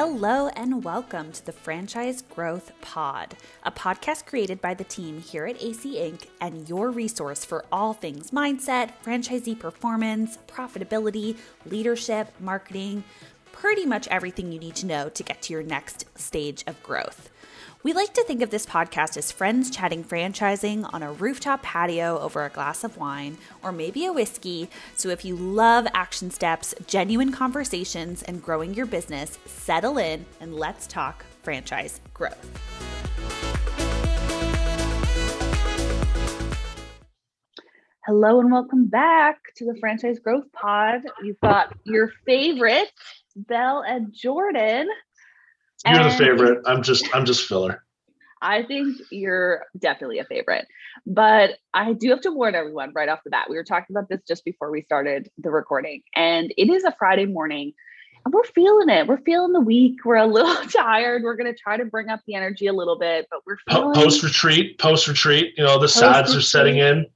Hello and welcome to the Franchise Growth Pod, a podcast created by the team here at AC Inc. and your resource for all things mindset, franchisee performance, profitability, leadership, marketing, pretty much everything you need to know to get to your next stage of growth. We like to think of this podcast as friends chatting franchising on a rooftop patio over a glass of wine or maybe a whiskey. So if you love action steps, genuine conversations, and growing your business, settle in and let's talk franchise growth. Hello and welcome back to the Franchise Growth Pod. You've got your favorite, Belle and Jordan. You're and the favorite. I'm just I'm just filler. I think you're definitely a favorite. But I do have to warn everyone right off the bat. We were talking about this just before we started the recording, and it is a Friday morning. And we're feeling it. We're feeling the week. We're a little tired. We're going to try to bring up the energy a little bit, but we're feeling post retreat. Post retreat. You know, the sads are setting in.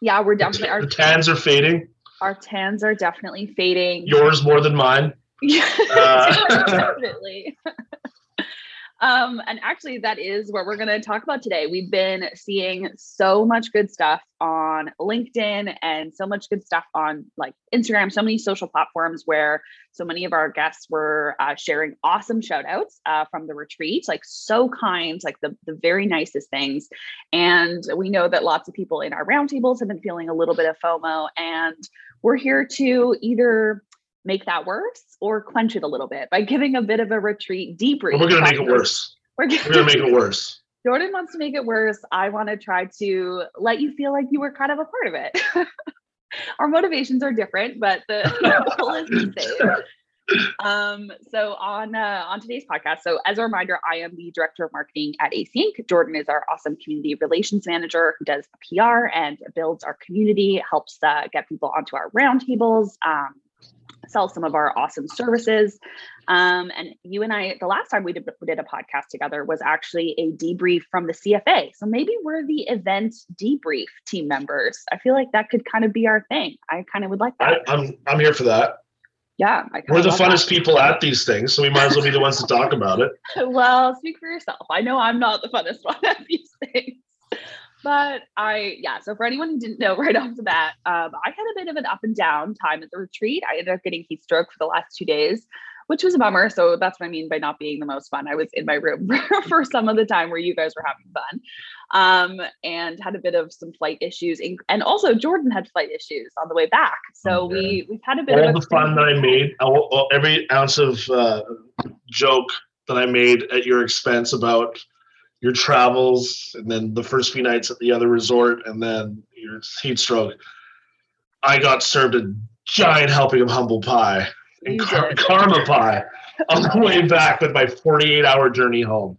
Yeah, we're definitely. The, our, the tans are fading. Our tans are definitely fading. Yours more than mine. Yeah, definitely. Um, and actually, that is what we're going to talk about today. We've been seeing so much good stuff on LinkedIn and so much good stuff on like Instagram, so many social platforms where so many of our guests were uh, sharing awesome shout outs uh, from the retreat, like so kind, like the, the very nicest things. And we know that lots of people in our roundtables have been feeling a little bit of FOMO, and we're here to either make that worse or quench it a little bit by giving a bit of a retreat debrief. Well, we're going to make it worse. We're going to make it worse. Jordan wants to make it worse. I want to try to let you feel like you were kind of a part of it. Our motivations are different, but the goal is the same um, so on uh, on today's podcast, so as a reminder, I am the director of marketing at AC Inc. Jordan is our awesome community relations manager who does PR and builds our community, helps uh, get people onto our roundtables, um, sell some of our awesome services. Um, and you and I, the last time we did, we did a podcast together was actually a debrief from the CFA. So maybe we're the event debrief team members. I feel like that could kind of be our thing. I kind of would like that. I, am I'm, I'm here for that. Yeah, we're the funnest that. people at these things, so we might as well be the ones to talk about it. well, speak for yourself. I know I'm not the funnest one at these things but I, yeah. So for anyone who didn't know right off the bat, um, I had a bit of an up and down time at the retreat. I ended up getting heat stroke for the last two days, which was a bummer. So that's what I mean by not being the most fun. I was in my room for some of the time where you guys were having fun, um, and had a bit of some flight issues, and also Jordan had flight issues on the way back. So okay. we we've had a bit All of the fun that I made, every ounce of uh, joke that I made at your expense about your travels and then the first few nights at the other resort and then your heat stroke. I got served a giant helping of humble pie and car- karma pie on the way back with my 48 hour journey home.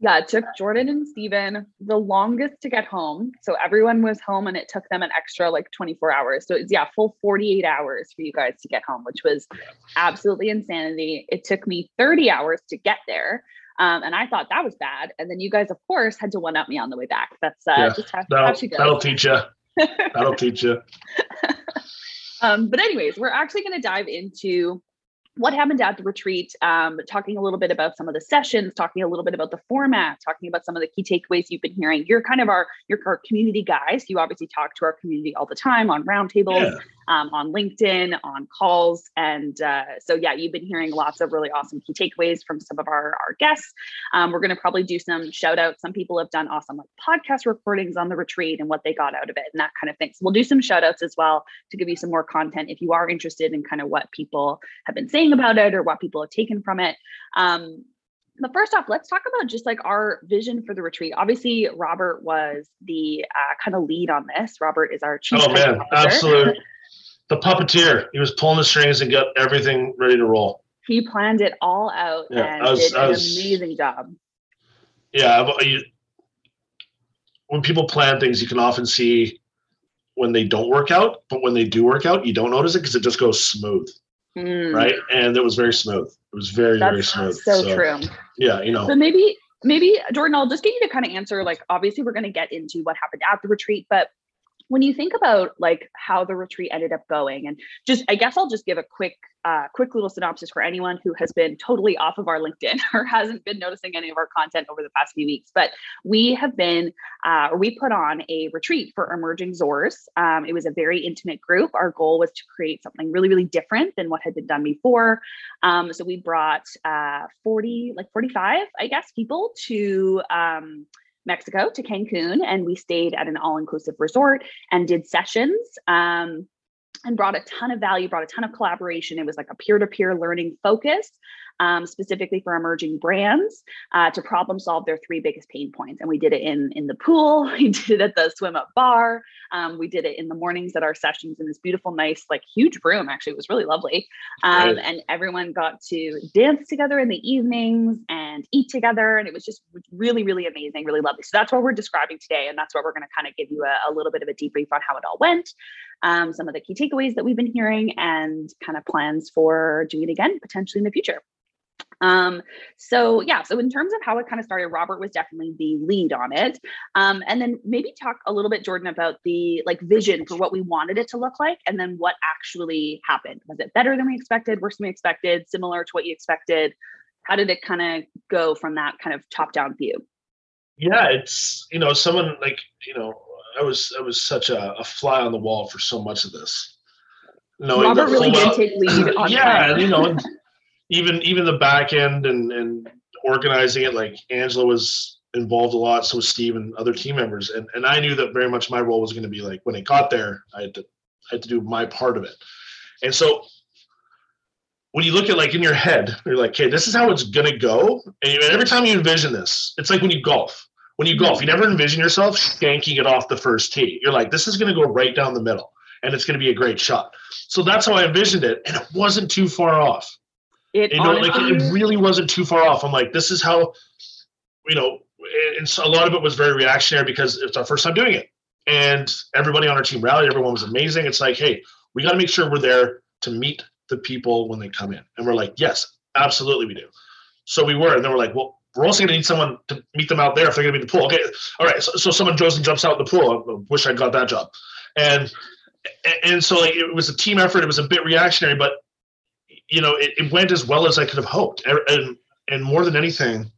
Yeah it took jordan and steven the longest to get home. So everyone was home and it took them an extra like 24 hours. So it's yeah full 48 hours for you guys to get home which was absolutely insanity. It took me 30 hours to get there um, and I thought that was bad. And then you guys, of course, had to one up me on the way back. That's uh, yeah, just how, that'll, how she goes. That'll teach you. That'll teach you. um, but anyways, we're actually going to dive into what happened at the retreat, um, talking a little bit about some of the sessions, talking a little bit about the format, talking about some of the key takeaways you've been hearing. You're kind of our you're our community guys. You obviously talk to our community all the time on roundtables, yeah. um, on LinkedIn, on calls, and uh, so yeah, you've been hearing lots of really awesome key takeaways from some of our our guests. Um, we're going to probably do some shout outs. Some people have done awesome like podcast recordings on the retreat and what they got out of it and that kind of thing. So we'll do some shout outs as well to give you some more content if you are interested in kind of what people have been saying saying about it or what people have taken from it. Um, but first off, let's talk about just like our vision for the retreat. Obviously, Robert was the uh, kind of lead on this. Robert is our chief. Oh man, absolutely. The puppeteer. He was pulling the strings and got everything ready to roll. He planned it all out yeah, and was, did an was, amazing job. Yeah, you, when people plan things, you can often see when they don't work out, but when they do work out, you don't notice it because it just goes smooth. Mm. Right. And it was very smooth. It was very, That's very smooth. So, so true. Yeah, you know. So maybe maybe Jordan, I'll just get you to kind of answer like obviously we're going to get into what happened at the retreat, but when you think about like how the retreat ended up going and just i guess i'll just give a quick uh, quick little synopsis for anyone who has been totally off of our linkedin or hasn't been noticing any of our content over the past few weeks but we have been uh, we put on a retreat for emerging zors um, it was a very intimate group our goal was to create something really really different than what had been done before um, so we brought uh, 40 like 45 i guess people to um, Mexico to Cancun, and we stayed at an all inclusive resort and did sessions. Um, and brought a ton of value, brought a ton of collaboration. It was like a peer to peer learning focus um, specifically for emerging brands uh, to problem solve their three biggest pain points. And we did it in, in the pool, we did it at the swim up bar, um, we did it in the mornings at our sessions in this beautiful, nice, like huge room. Actually, it was really lovely. Um, And everyone got to dance together in the evenings and eat together. And it was just really, really amazing, really lovely. So that's what we're describing today. And that's what we're going to kind of give you a, a, little bit of a debrief on how it all went. Um, some of the key takeaways that we've been hearing and kind of plans for doing it again potentially in the future. Um, so yeah, so in terms of how it kind of started, Robert was definitely the lead on it. Um, and then maybe talk a little bit, Jordan, about the like vision for what we wanted it to look like, and then what actually happened. Was it better than we expected? Worse than we expected? Similar to what you expected? How did it kind of go from that kind of top-down view? Yeah, it's you know someone like you know I was I was such a, a fly on the wall for so much of this. Knowing Robert really did take lead on yeah, that. you know even even the back end and and organizing it, like Angela was involved a lot, so was Steve and other team members, and and I knew that very much my role was going to be like when it got there, I had to I had to do my part of it, and so when you look at like in your head, you're like, okay, this is how it's gonna go. And every time you envision this, it's like when you golf. When you golf, you never envision yourself shanking it off the first tee. You're like, this is gonna go right down the middle, and it's gonna be a great shot. So that's how I envisioned it, and it wasn't too far off. It, you know, honestly, like it really wasn't too far off. I'm like, this is how, you know, and so a lot of it was very reactionary because it's our first time doing it, and everybody on our team rallied. Everyone was amazing. It's like, hey, we got to make sure we're there to meet the people when they come in, and we're like, yes, absolutely, we do. So we were, and then we're like, well, we're also going to need someone to meet them out there if they're going to be in the pool. Okay, all right. So, so someone goes and jumps out in the pool. I wish I got that job, and and so like it was a team effort. It was a bit reactionary, but you know, it, it went as well as I could have hoped. And, and more than anything,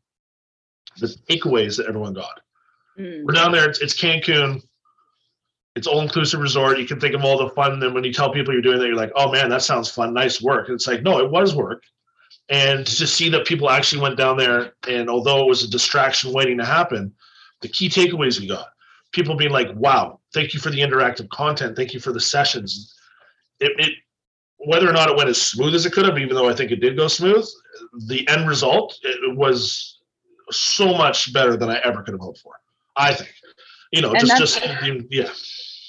the takeaways that everyone got. Mm. We're down there, it's, it's Cancun, it's all inclusive resort. You can think of all the fun. And when you tell people you're doing that, you're like, oh man, that sounds fun. Nice work. And it's like, no, it was work. And to see that people actually went down there, and although it was a distraction waiting to happen, the key takeaways we got people being like, wow, thank you for the interactive content. Thank you for the sessions. It, it whether or not it went as smooth as it could have, even though I think it did go smooth, the end result it was so much better than I ever could have hoped for. I think, you know, and just just yeah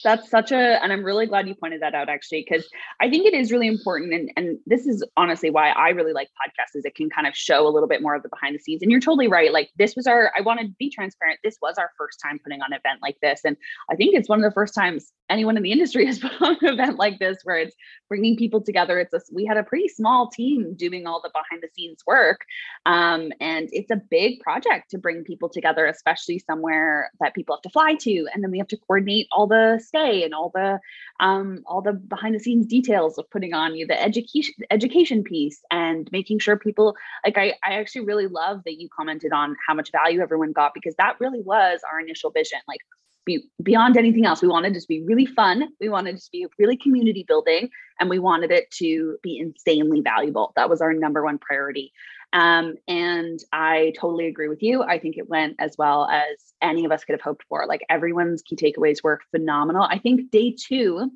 that's such a and i'm really glad you pointed that out actually because i think it is really important and and this is honestly why i really like podcasts is it can kind of show a little bit more of the behind the scenes and you're totally right like this was our i want to be transparent this was our first time putting on an event like this and i think it's one of the first times anyone in the industry has put on an event like this where it's bringing people together it's a we had a pretty small team doing all the behind the scenes work um, and it's a big project to bring people together especially somewhere that people have to fly to and then we have to coordinate all the and all the um, all the behind the scenes details of putting on you the education education piece and making sure people like I, I actually really love that you commented on how much value everyone got because that really was our initial vision like be beyond anything else we wanted it to be really fun we wanted it to be really community building and we wanted it to be insanely valuable. That was our number one priority um, and I totally agree with you. I think it went as well as any of us could have hoped for. Like everyone's key takeaways were phenomenal. I think day two,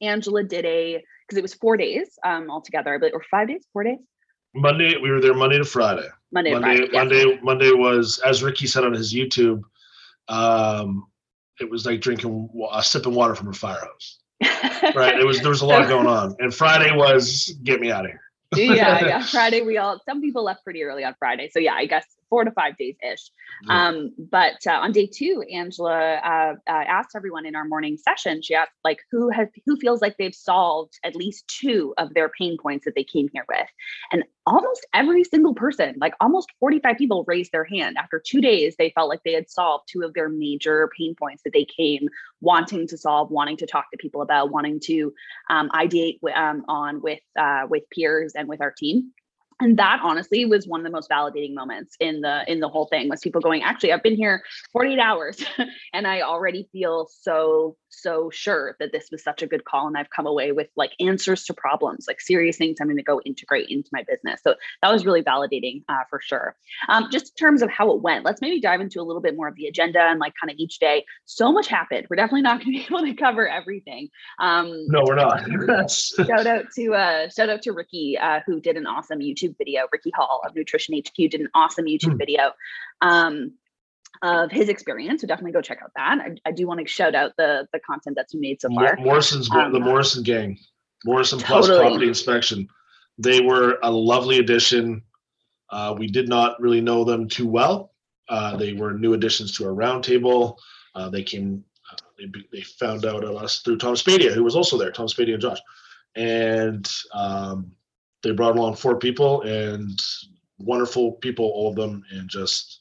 Angela did a because it was four days um, altogether, but or five days, four days. Monday, we were there Monday to Friday. Monday, Monday, Friday, Monday, yes. Monday was as Ricky said on his YouTube. Um, it was like drinking uh, sipping water from a fire hose. right. It was there was a lot going on, and Friday was get me out of here yeah, yeah. Friday, we all, some people left pretty early on Friday. So yeah, I guess four to five days ish. Yeah. Um, but uh, on day two, Angela uh, uh, asked everyone in our morning session. She asked like who has who feels like they've solved at least two of their pain points that they came here with, and almost every single person, like almost 45 people, raised their hand. After two days, they felt like they had solved two of their major pain points that they came wanting to solve, wanting to talk to people about, wanting to um, ideate um, on with uh, with peers and with our team and that honestly was one of the most validating moments in the in the whole thing was people going actually i've been here 48 hours and i already feel so so sure that this was such a good call and i've come away with like answers to problems like serious things i'm going to go integrate into my business. So that was really validating uh, for sure. Um, just in terms of how it went let's maybe dive into a little bit more of the agenda and like kind of each day. So much happened. We're definitely not going to be able to cover everything. Um, no, we're not. shout out to uh shout out to ricky uh, who did an awesome youtube video ricky hall of nutrition hq did an awesome youtube Hmm. video. Um of his experience so definitely go check out that i, I do want to shout out the the content that's made so far Morrison's the Um, Morrison gang, Morrison plus property inspection. They were a lovely addition. Uh, we did not really know them too well. Uh, they were new additions to our roundtable. Uh, they came, uh, they, they found out of us through Tom Spadia, who was also there, Tom Spadia and Josh. And um, they brought along four people and wonderful people, all of them, and just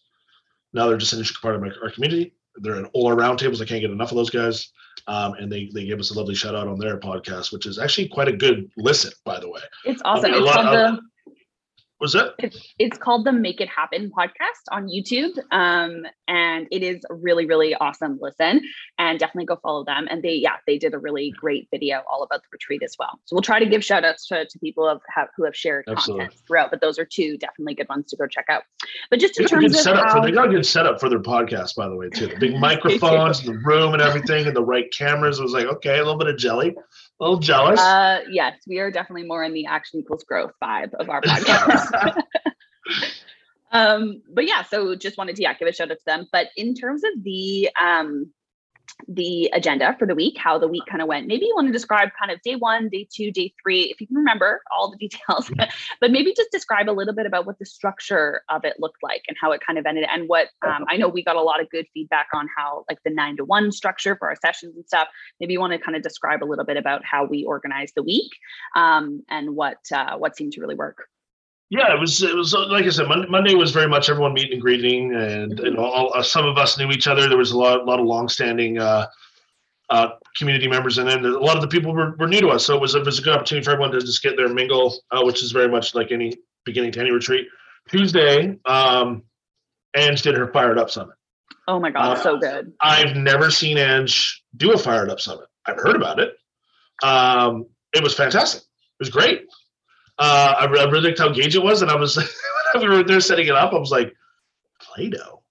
now they're just an integral part of my, our community. They're in all our roundtables. I can't get enough of those guys um, and they they gave us a lovely shout out on their podcast, which is actually quite a good listen, by the way. it's awesome it's lot called of- the Was it? it's called the Make It Happen podcast on YouTube. Um, and it is really, really awesome listen. And definitely go follow them. And they, yeah, they did a really great video all about the retreat as well. So we'll try to give shout outs to, to people of have, who have shared Absolutely. content throughout, but those are two definitely good ones to go check out. But just in a good terms of setup how, for they got a good setup for their podcast, by the way, too. The big microphones, the room, and everything, and the right cameras. It was like, okay, a little bit of jelly, a little jealous. uh, yes, we are definitely more in the action equals growth vibe of our podcast. um but yeah so just wanted to yeah give a shout out to them but in terms of the um the agenda for the week how the week kind of went. Maybe you want to describe kind of day one day two day three if you can remember all the details but maybe just describe a little bit about what the structure of it looked like and how it kind of ended and what um, i know we got a lot of good feedback on how like the nine to one structure for our sessions and stuff. Maybe you want to kind of describe a little bit about how we organized the week um, and what uh, what seemed to really work yeah, it was. It was uh, like I said. Monday, was very much everyone meeting and greeting, and you know, all, uh, some of us knew each other. There was a lot, lot of longstanding uh, uh, community members, and then a lot of the people were, were new to us. So it was, it was a good opportunity for everyone to just get there and mingle, uh, which is very much like any beginning to any retreat. Tuesday, um, Ange did her fired up summit. oh my god Uh, so good I've never seen Ange do a fired up summit. I've heard about it. Um, it was fantastic. It was great. Uh, I, I really liked how engaged it was, and I was when we were there setting it up. I was like, Play-Doh,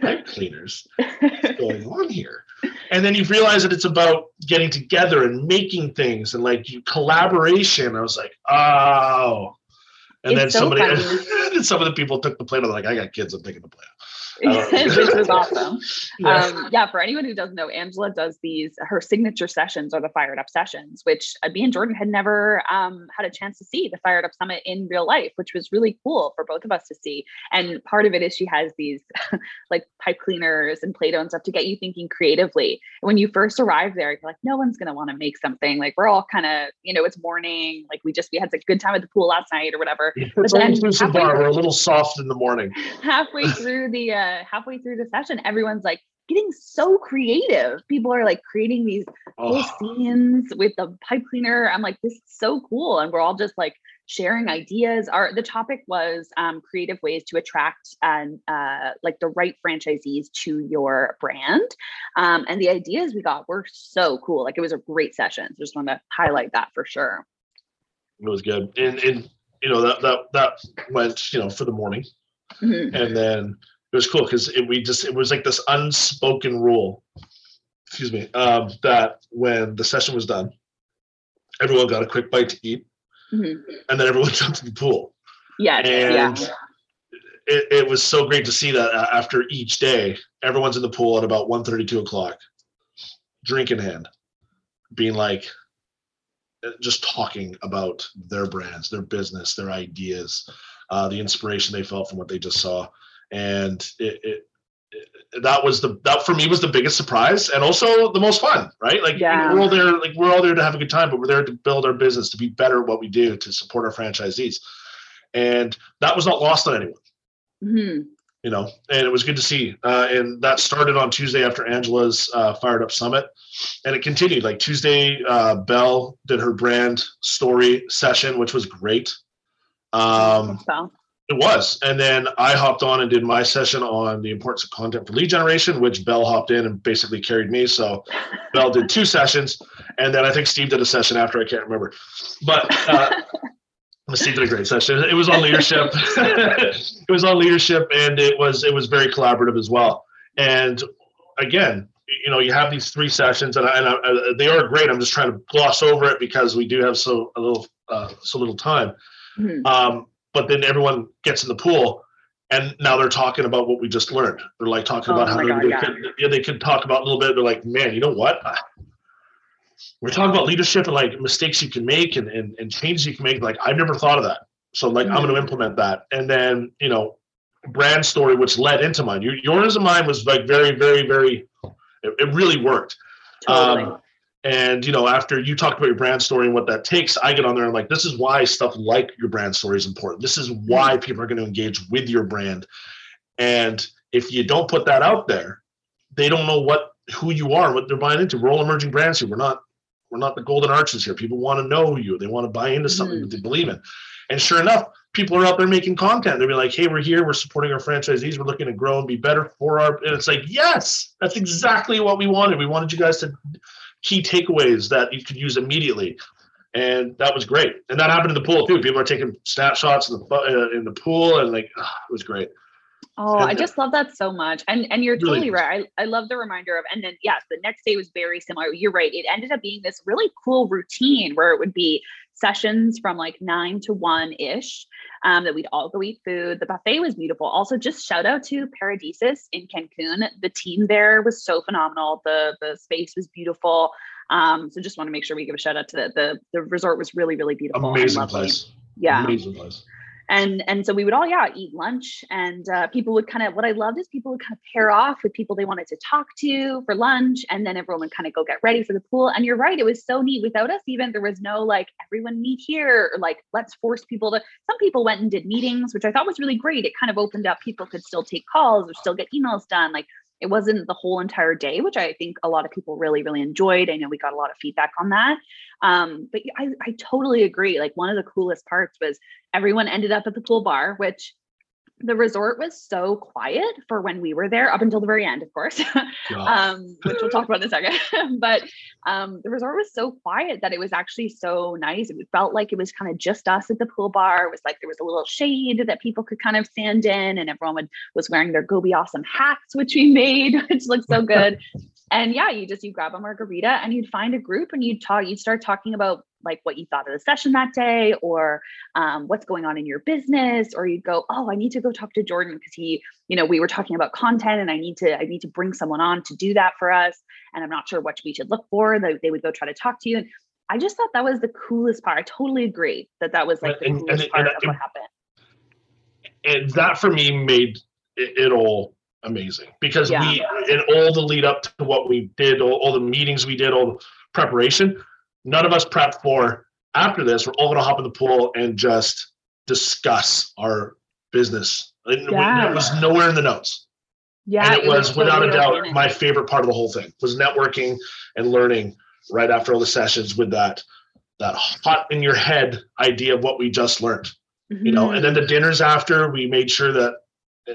pipe cleaners, what's going on here? And then you realize that it's about getting together and making things and like you collaboration. I was like, oh. And It's then so somebody, then some of the people took the Play-Doh. They're like, I got kids. I'm taking the Play-Doh. which was awesome Yeah. um, yeah, for anyone who doesn't know, Angela does these, her signature sessions are the Fired Up sessions, which uh, me and Jordan had never um, had a chance to see the Fired Up Summit in real life, which was really cool for both of us to see. And part of it is she has these like pipe cleaners and Play Doh and stuff to get you thinking creatively. And when you first arrive there, you're like, no one's going to want to make something. Like, we're all kind of, you know, it's morning. Like, we just, we had a good time at the pool last night or whatever. It's then an inclusive halfway bar. We're a little soft in the morning. halfway through the uh halfway through the session everyone's like getting so creative. People are like creating these whole Oh, scenes with the pipe cleaner. I'm like this is so cool. And we're all just like sharing ideas. Our the topic was um, creative ways to attract and uh, like the right franchisees to your brand. Um, and the ideas we got were so cool. Like it was a great session. So just want to highlight that for sure. It was good. And, and you know, that, that, that went, you know, for the morning. Mhm. And then it was cool because it, we just, it was like this unspoken rule, excuse me, um, that when the session was done, everyone got a quick bite to eat Mhm. and then everyone jumped in the pool. yes And yeah it, it was so great to see that uh, after each day, everyone's in the pool at about 1 2 o'clock, drink in hand, being like, uh, just talking about their brands, their business, their ideas, uh, the inspiration they felt from what they just saw, and it, it, it, that was the that for me was the biggest surprise and also the most fun, right? Like Yeah. we're all there, like we're all there to have a good time, but we're there to build our business, to be better at what we do, to support our franchisees, and that was not lost on anyone Mhm. you know, and it was good to see. Uh, and that started on Tuesday after Angela's uh, Fired Up Summit, and it continued. Like Tuesday, uh, Belle did her brand story session, which was great. Um, So, it was, and then I hopped on and did my session on the importance of content for lead generation, which Belle hopped in and basically carried me. So Belle did two sessions, and then I think Steve did a session after. I can't remember, but. Uh, Steve did a great session. It was on leadership. it was on leadership, and it was it was very collaborative as well. And again, you know, you have these three sessions, and, I, and I, they are great. I'm just trying to gloss over it because we do have so a little uh, so little time. mhm. Um, but then everyone gets in the pool, and now they're talking about what we just learned. They're like talking Oh about how they, God, they yeah. could, yeah, they could talk about a little bit. They're like, man, you know what? We're talking about leadership and like mistakes you can make and, and, and changes you can make. Like, I've never thought of that. So like, I'm going Mm-hmm. to implement that. And then, you know, brand story, which led into mine. Your- Yours and mine was like very, very, very, it, it really worked. totally. Um, and you know, after you talked about your brand story and what that takes, I get on there and like, this is why stuff like your brand story is important. This is why people are going to engage with your brand. And if you don't put that out there, they don't know what who you are, what they're buying into. We're all emerging brands here. We're not we're not the golden arches here. People want to know you. They want to buy into something Mhm. that they believe in. And sure enough, people are out there making content. They'll be like, hey, we're here, we're supporting our franchisees, we're looking to grow and be better for our and it's like, yes, that's exactly what we wanted. We wanted you guys to key takeaways that you could use immediately. And that was great. And that happened in the pool too. People are taking snapshots in the uh, in the pool and like ah, it was great. Oh, I just love that so much. And and you're totally right. I, I love the reminder of and then yes, the next day was very similar. You're right. It ended up being this really cool routine where it would be sessions from like nine to one ish. Um, that we'd all go eat food. The buffet was beautiful. Also, just shout out to Paradisus in Cancun. The team there was so phenomenal. The the space was beautiful. Um, so just want to make sure we give a shout out to the the, the resort was really, really beautiful. Amazing place. Yeah Amazing place. And and so we would all yeah eat lunch and uh, people would kind of what i loved is people would kind of pair off with people they wanted to talk to for lunch and then everyone would kind of go get ready for the pool. And you're right it was so neat. Without us even there was no like everyone meet here or like let's force people to some people went and did meetings which i thought was really great. It kind of opened up people could still take calls or still get emails done like it wasn't the whole entire day which i think a lot of people really really enjoyed. I know we got a lot of feedback on that. Um, but I, I totally agree. Like one of the coolest parts was everyone ended up at the pool bar, which the resort was so quiet for when we were there up until the very end, of course, um, which we'll talk about in a second. but um, the resort was so quiet that it was actually so nice. It felt like it was kind of just us at the pool bar. It was like there was a little shade that people could kind of stand in, and everyone would, was wearing their Go Be Awesome hats, which we made, which looked so good. and yeah, you just you grab a margarita and you'd find a group and you'd talk, you'd start talking about like what you thought of the session that day or um, what's going on in your business or you'd go oh i need to go talk to jordan because he you know we were talking about content and i need to i need to bring someone on to do that for us and i'm not sure what we should look for they, they would go try to talk to you and i just thought that was the coolest part i totally agree that that was like the And- and- coolest and part it- of what happened and that for me made it, it all amazing because Yeah. we in all the lead up to what we did all, all the meetings we did all the preparation none of us prepped for. After this we're all going to hop in the pool and just discuss our business. And Yeah. it was nowhere in the notes. Yeah and it was without a doubt my favorite part of the whole thing was networking and learning right after all the sessions with that that hot in your head idea of what we just learned you know? And then the dinners after we made sure that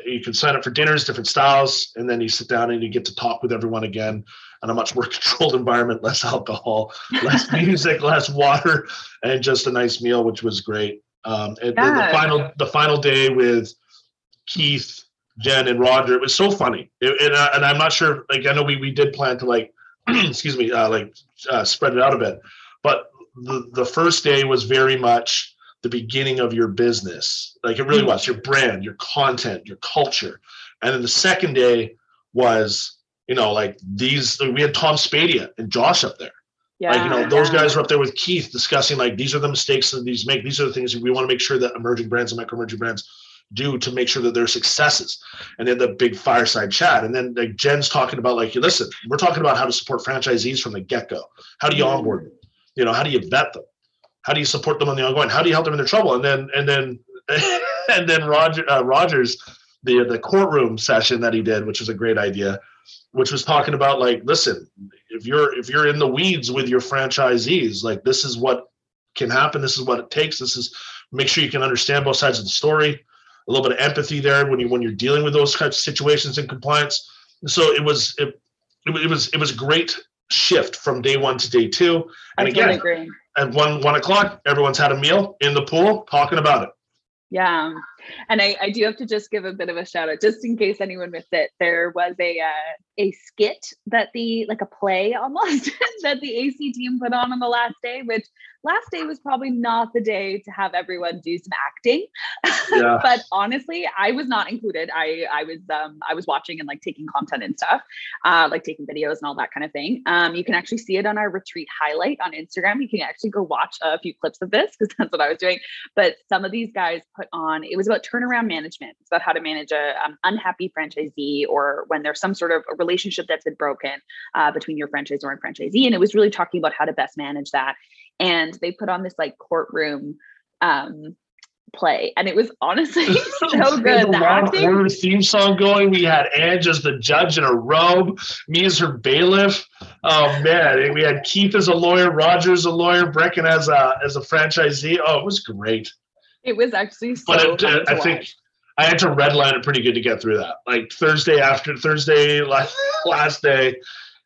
you can sign up for dinners different styles and then you sit down and you get to talk with everyone again in a much more controlled environment less alcohol less music less water and just a nice meal which was great. Um, and then the final the final day with keith jen and roger it was so funny. It- and, uh, and i'm not sure like i know we, we did plan to like excuse me uh, like uh, spread it out a bit but the, the first day was very much the beginning of your business. Like it really Mm. was your brand, your content, your culture. And then the second day was, you know, like these, we had Tom Spadia and Josh up there. Yeah. like you know, those guys were up there with Keith discussing like these are the mistakes that these make. These are the things we want to make sure that emerging brands and micro emerging brands do to make sure that they're successes. And then the big fireside chat. And then like Jen's talking about like, listen, we're talking about how to support franchisees from the get-go. How do you Mhm. onboard them? You know, how do you vet them? How do you support them on the ongoing? How do you help them in their trouble? And then and then and then Roger uh, Rogers, the the courtroom session that he did, which was a great idea, which was talking about like, listen, if you're if you're in the weeds with your franchisees, like this is what can happen. This is what it takes. This is make sure you can understand both sides of the story. A little bit of empathy there when you when you're dealing with those types of situations in compliance. So it was it, it, was- it was it was a great shift from day one to day two. And I again, agree. At one one o'clock, everyone's had a meal in the pool talking about it. Yeah. And I, I do have to just give a bit of a shout out, just in case anyone missed it. There was a uh, a skit that the like a play almost that the AC team put on on the last day, which last day was probably not the day to have everyone do some acting. Yeah. but honestly, I was not included. I I was um I was watching and like taking content and stuff, uh, like taking videos and all that kind of thing. Um, you can actually see it on our retreat highlight on Instagram. You can actually go watch a few clips of this because that's what I was doing but some of these guys put on it was about turnaround management it's about how to manage a um, unhappy franchisee or when there's some sort of a relationship that's been broken uh, between your franchisor and franchisee and it was really talking about how to best manage that and they put on this like courtroom um play and it was honestly so good the acting theme song going. We had Ange as the judge in a robe, me as her bailiff. Oh man, and we had Keith as a lawyer, Rogers a lawyer, Brecken as a as a franchisee. Oh, it was great. It was actually so But it, I think watch. I had to redline it pretty good to get through that. Like Thursday after Thursday last, last day,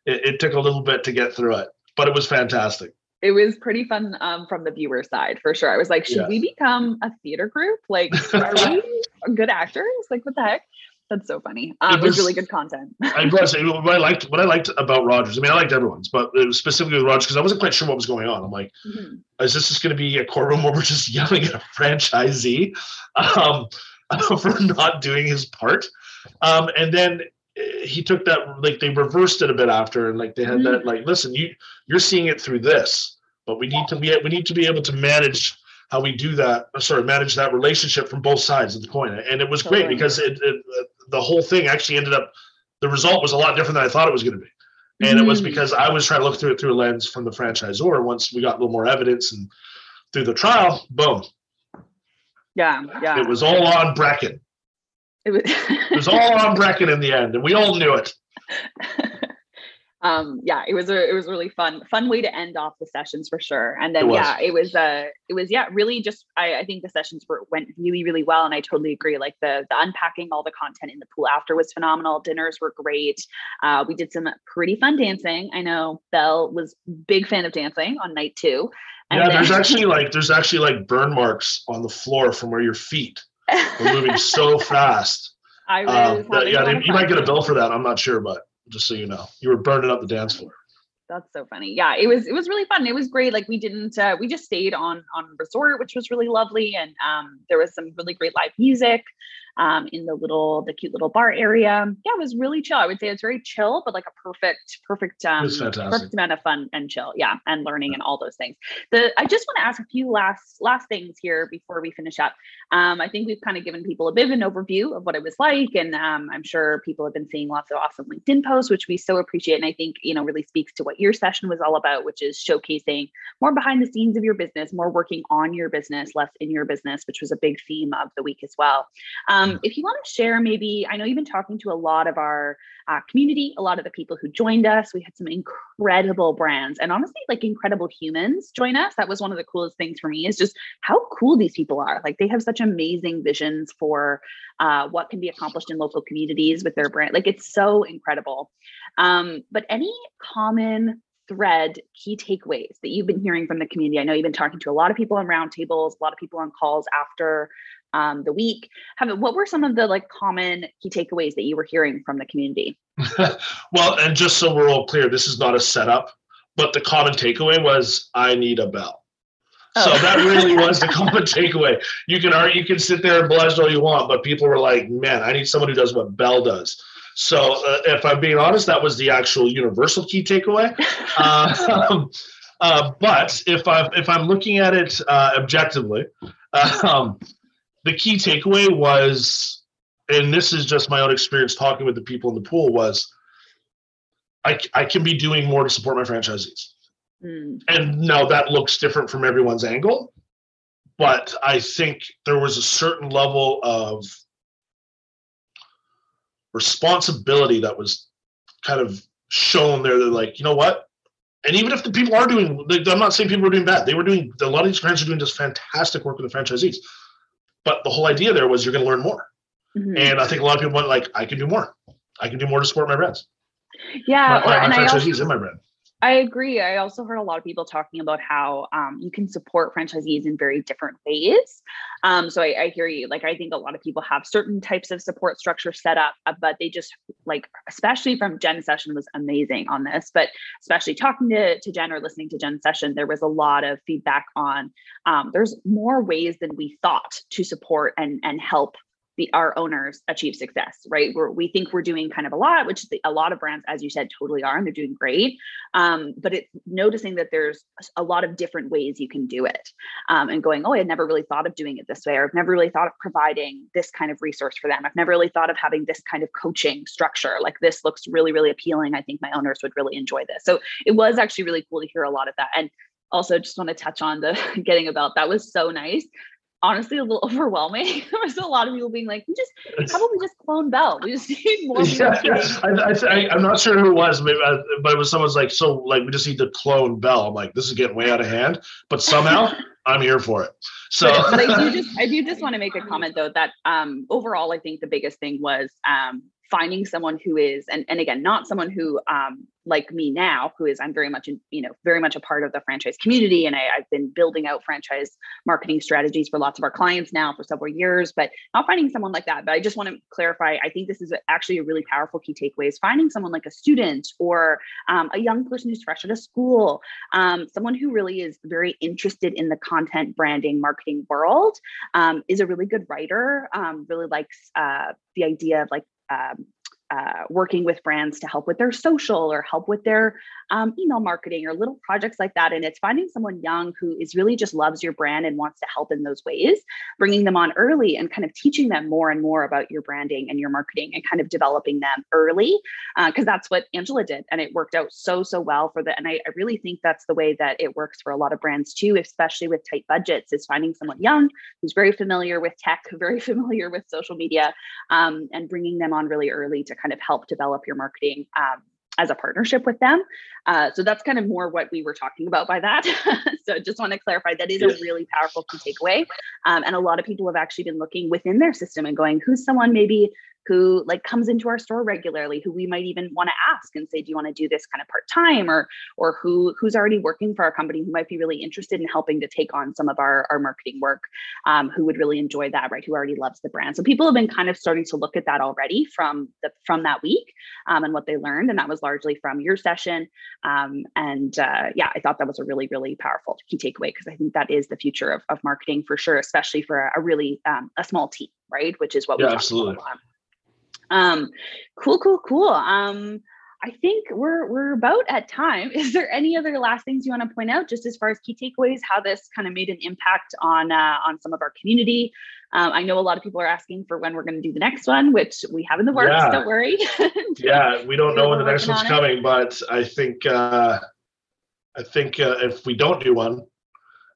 it, it took a little bit to get through it, but it was fantastic. it was pretty fun um, from the viewer side for sure. I was like, should Yeah. we become a theater group? Like, are we good actors? Like, what the heck? That's so funny. Um, It it was was- really good content. I was what I liked what I liked about Rogers. I mean, I liked everyone's, but it was specifically with Rogers because I wasn't quite sure what was going on. I'm like, Mhm. is this just going to be a courtroom where we're just yelling at a franchisee um, for not doing his part? Um, and then eh, he took that like they reversed it a bit after, and like they had that like, listen, you you're seeing it through this, but we need to be we need to be able to manage how we do that. uh, Sorry, manage that relationship from both sides of the coin, and it was great because it, it the whole thing actually ended up the result was a lot different than I thought it was going to be. And it was Mhm. because I was trying to look through it through a lens from the franchisor. Once we got a little more evidence and through the trial, boom, Yeah, yeah. it was all on Brecken. It was. It was all on Brecken in the end, and we all knew it. um yeah it was a it was really fun fun way to end off the sessions for sure and then was. yeah it was uh it was yeah really just i i think the sessions were went really really well and i totally agree like the the unpacking all the content in the pool after was phenomenal dinners were great uh we did some pretty fun dancing i know belle was big fan of dancing on night two Yeah, there's actually like there's actually like burn marks on the floor from where your feet were moving so fast. i was Um, that- yeah, you might get a bill for that. I'm not sure, but just so you know, you were burning up the dance floor. That's so funny. Yeah, it was it was really fun. It was great. Like we didn't uh we just stayed on on resort, which was really lovely. And um there was some really great live music um in the little the cute little bar area. Yeah, it was really chill. I would say it's very chill, but like a perfect, perfect um perfect amount of fun and chill. Yeah, and learning and all those things. The I just want to ask a few last last things here before we finish up. Um, I think we've kind of given people a bit of an overview of what it was like, and um, I'm sure people have been seeing lots of awesome LinkedIn posts, which we so appreciate. And I think you know really speaks to what your session was all about, which is showcasing more behind the scenes of your business, more working on your business, less in your business, which was a big theme of the week as well. Um, if you want to share, maybe I know you've been talking to a lot of our uh, community, a lot of the people who joined us. We had some incredible brands and honestly, like incredible humans join us. That was one of the coolest things for me is just how cool these people are. Like they have such amazing visions for uh, what can be accomplished in local communities with their brand. Like it's so incredible. Um, but any common thread, key takeaways that you've been hearing from the community? I know you've been talking to a lot of people on roundtables, a lot of people on calls after um, the week. Have what were some of the like common key takeaways that you were hearing from the community? well, and just so we're all clear, this is not a setup, but the common takeaway was I need a Belle. So Oh. that really was the common takeaway. You can argue, you can sit there and blush all you want, but people were like, "Man, I need someone who does what Belle does." So, uh, if I'm being honest, that was the actual universal key takeaway. Um, Uh, but if I'm if I'm looking at it uh, objectively, um, the key takeaway was, and this is just my own experience talking with the people in the pool was, I I can be doing more to support my franchisees. Mm. And now that looks different from everyone's angle, but I think there was a certain level of responsibility that was kind of shown there. They're like, you know what? And even if the people are doing, like, I'm not saying people are doing bad. They were doing a lot of these brands are doing just fantastic work with the franchisees. But the whole idea there was you're going to learn more. Mhm. And I think a lot of people went like, I can do more. I can do more to support my brands, yeah, my, or, my, and my I also, franchisees and my brand. I agree. I also heard a lot of people talking about how um, you can support franchisees in very different ways. Um, so I, I hear you. Like, I think a lot of people have certain types of support structure set up, uh, but they just like, especially from Jen Session was amazing on this. But especially talking to, to Jen or listening to Jen Session, there was a lot of feedback on um, there's more ways than we thought to support and and help the, our owners achieve success, right? Where we think we're doing kind of a lot, which the, a lot of brands, as you said, totally are, and they're doing great. Um, but it's noticing that there's a lot of different ways you can do it, um, and going, oh, I had never really thought of doing it this way, or I've never really thought of providing this kind of resource for them. I've never really thought of having this kind of coaching structure. Like this looks really, really appealing. I think my owners would really enjoy this. So it was actually really cool to hear a lot of that. And also, just want to touch on the getting a belt. That was so nice honestly a little overwhelming. there was a lot of people being like, "We just probably just clone Belle. We just need more people." Yeah, I, I, I, I'm not sure who it was, maybe, uh, but it was someone's like, so like we just need to clone Belle. I'm like, this is getting way out of hand, but somehow I'm here for it. So but, but I do just I do just want to make a comment though that um overall I think the biggest thing was um finding someone who is and and again not someone who um like me now who is i'm very much in you know very much a part of the franchise community and I, i've been building out franchise marketing strategies for lots of our clients now for several years but not finding someone like that. But i just want to clarify i think this is actually a really powerful key takeaway is finding someone like a student or um, a young person who's fresh out of school um, someone who really is very interested in the content branding marketing world um, is a really good writer um, really likes uh, the idea of like um, uh, working with brands to help with their social or help with their um, email marketing or little projects like that. And it's finding someone young who is really just loves your brand and wants to help in those ways, bringing them on early and kind of teaching them more and more about your branding and your marketing and kind of developing them early. Because that's what Angela did. And it worked out so, so well for the. And I, I really think that's the way that it works for a lot of brands too, especially with tight budgets, is finding someone young who's very familiar with tech, very familiar with social media, um, and bringing them on really early to kind of help develop your marketing um, as a partnership with them. Uh, so that's kind of more what we were talking about by that. so just want to clarify that is a really powerful key takeaway. Um, and a lot of people have actually been looking within their system and going, who's someone maybe who like comes into our store regularly, who we might even want to ask and say, do you want to do this kind of part time, or or who who's already working for our company who might be really interested in helping to take on some of our our marketing work, um, who would really enjoy that, right? Who already loves the brand. So people have been kind of starting to look at that already from the from that week um, and what they learned, and that was largely from your session. Um, and uh, yeah, I thought that was a really really powerful key takeaway because I think that is the future of, of marketing for sure, especially for a, a really um, a small team, right? Which is what we Yeah, about absolutely. Um, cool, cool, cool. Um, I think we're we're about at time. Is there any other last things you want to point out, just as far as key takeaways, how this kind of made an impact on uh, on some of our community? Um, I know a lot of people are asking for when we're going to do the next one, which we have in the works. Yeah. Don't worry. yeah, we don't know when the next one's on it. coming, but I think uh, I think uh, if we don't do one,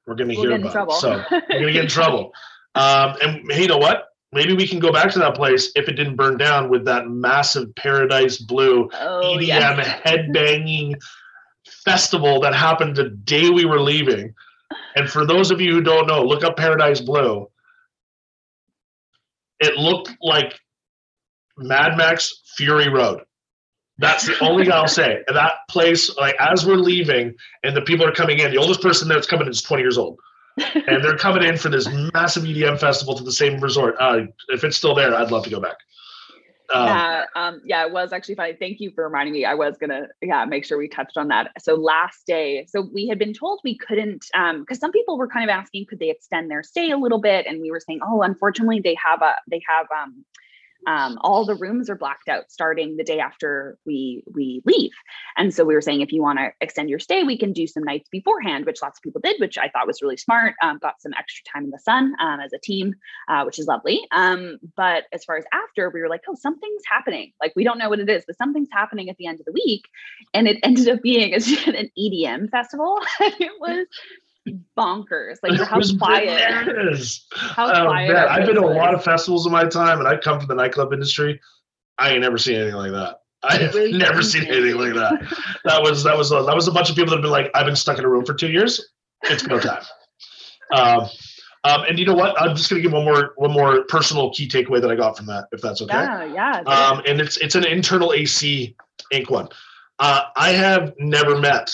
we're going to We'll hear about trouble. it. So we're going to get in trouble. Um, and hey, you know what? Maybe we can go back to that place if it didn't burn down with that massive Paradise Blue oh, EDM yes. headbanging festival that happened the day we were leaving. And for those of you who don't know, look up Paradise Blue. It looked like Mad Max Fury Road. That's the only thing I'll say. And that place, like as we're leaving and the people are coming in, the oldest person that's coming in is 20 years old. And they're coming in for this massive EDM festival to the same resort. Uh, if it's still there, I'd love to go back. Um, yeah, um, yeah, it was actually funny. Thank you for reminding me. I was gonna, yeah, make sure we touched on that. So last day, so we had been told we couldn't, um, because some people were kind of asking, could they extend their stay a little bit? And we were saying, oh, unfortunately, they have a, they have, um, um, all the rooms are blacked out starting the day after we we leave. And so we were saying if you want to extend your stay, we can do some nights beforehand, which lots of people did, which I thought was really smart. Um, got some extra time in the sun um, as a team, uh, which is lovely. Um, but as far as after, we were like, oh, something's happening. Like we don't know what it is, but something's happening at the end of the week. And it ended up being an EDM festival. it was bonkers. Like how quiet. it is. How oh, quiet. Man. I've been to a lot of festivals in my time, and I come from the nightclub industry. I ain't never seen anything like that. I have never seen anything like that. That was that was a, that was a bunch of people that have been like, I've been stuck in a room for two years. It's go time. Um, um, and you know what? I'm just going to give one more one more personal key takeaway that I got from that, if that's okay. Yeah, yeah. Um, and it's it's an internal AC Inc. one. Uh, I have never met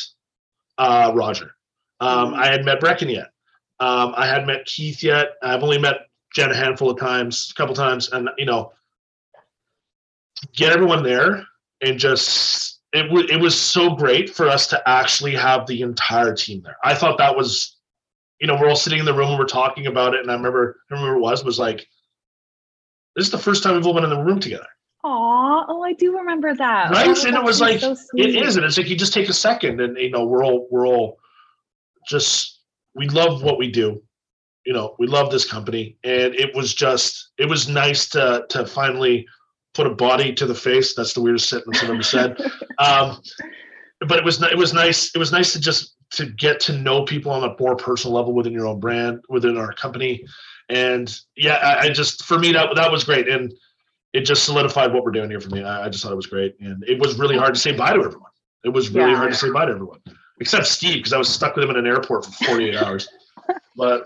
uh, Roger. Um, I had met Brecken yet. Um, I hadn't met Keith yet. I've only met Jen a handful of times, a couple times, and you know, get everyone there and just it was it was so great for us to actually have the entire team there. I thought that was, you know, we're all sitting in the room and we're talking about it, and I remember I remember it was was like, this is the first time we've all been in the room together. Aw, oh, I do remember that. Right, oh, and it was like so it is, and it's like you just take a second, and you know, we're all we're all just we love what we do. You know we love this company. And it was just it was nice to to finally put a body to the face. That's the weirdest sentence i've ever said. Um, but it was it was nice it was nice to just to get to know people on a more personal level within your own brand within our company. And yeah i, I just for me that that was great. And it just solidified what we're doing here for me. I, I, just thought it was great. And it was really hard to say bye to everyone. It was really yeah. hard to say bye to everyone except Steve because I was stuck with him in an airport for 48 hours. But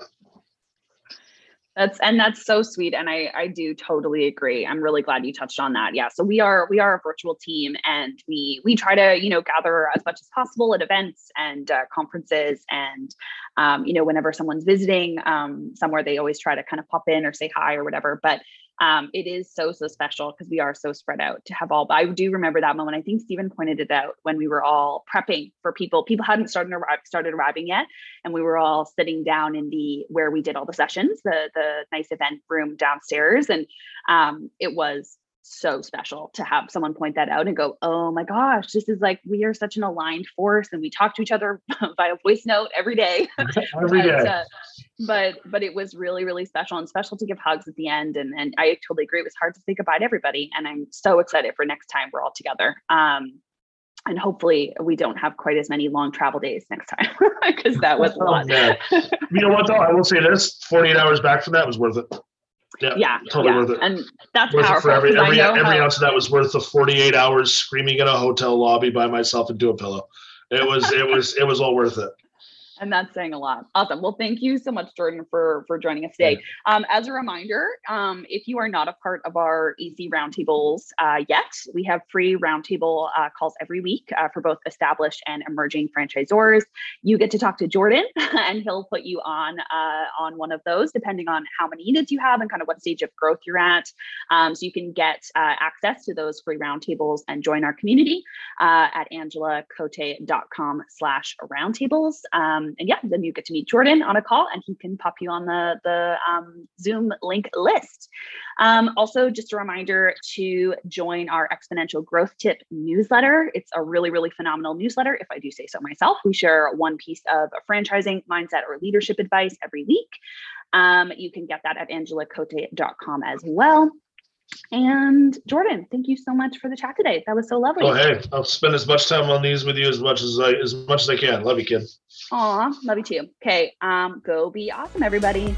that's and that's so sweet and I I do totally agree. I'm really glad you touched on that. Yeah, so we are we are a virtual team and we we try to, you know, gather as much as possible at events and uh, conferences and um, you know, whenever someone's visiting um, somewhere they always try to kind of pop in or say hi or whatever, but um, it is so so special because we are so spread out to have all. But I do remember that moment. I think Stephen pointed it out when we were all prepping for people. People hadn't started started arriving yet, and we were all sitting down in the where we did all the sessions, the the nice event room downstairs, and um, it was so special to have someone point that out and go, oh my gosh, this is like we are such an aligned force and we talk to each other via voice note every day. every day. but, uh, but but it was really, really special and special to give hugs at the end. And and I totally agree. It was hard to say goodbye to everybody. And I'm so excited for next time we're all together. Um and hopefully we don't have quite as many long travel days next time because that was a oh, lot. you know what though? I will say this 48 hours back from that was worth it. Yeah, yeah, totally yeah. worth it. And that's worth powerful. for every every, every how... ounce of that was worth the 48 hours screaming in a hotel lobby by myself into a pillow. It was it was it was all worth it and that's saying a lot. Awesome. Well, thank you so much, Jordan, for for joining us today. Um, as a reminder, um, if you are not a part of our AC roundtables uh, yet, we have free roundtable uh, calls every week uh, for both established and emerging franchisors. You get to talk to Jordan, and he'll put you on uh, on one of those, depending on how many units you have and kind of what stage of growth you're at. Um, so you can get uh, access to those free roundtables and join our community uh, at angelacote.com slash roundtables. Um, um, and yeah, then you get to meet Jordan on a call and he can pop you on the, the um, Zoom link list. Um, also, just a reminder to join our Exponential Growth Tip newsletter. It's a really, really phenomenal newsletter, if I do say so myself. We share one piece of franchising, mindset, or leadership advice every week. Um, you can get that at angelacote.com as well. And Jordan, thank you so much for the chat today. That was so lovely. Oh, hey, I'll spend as much time on these with you as much as I as much as I can. Love you, kid. Aw, love you too. Okay, um, go be awesome, everybody.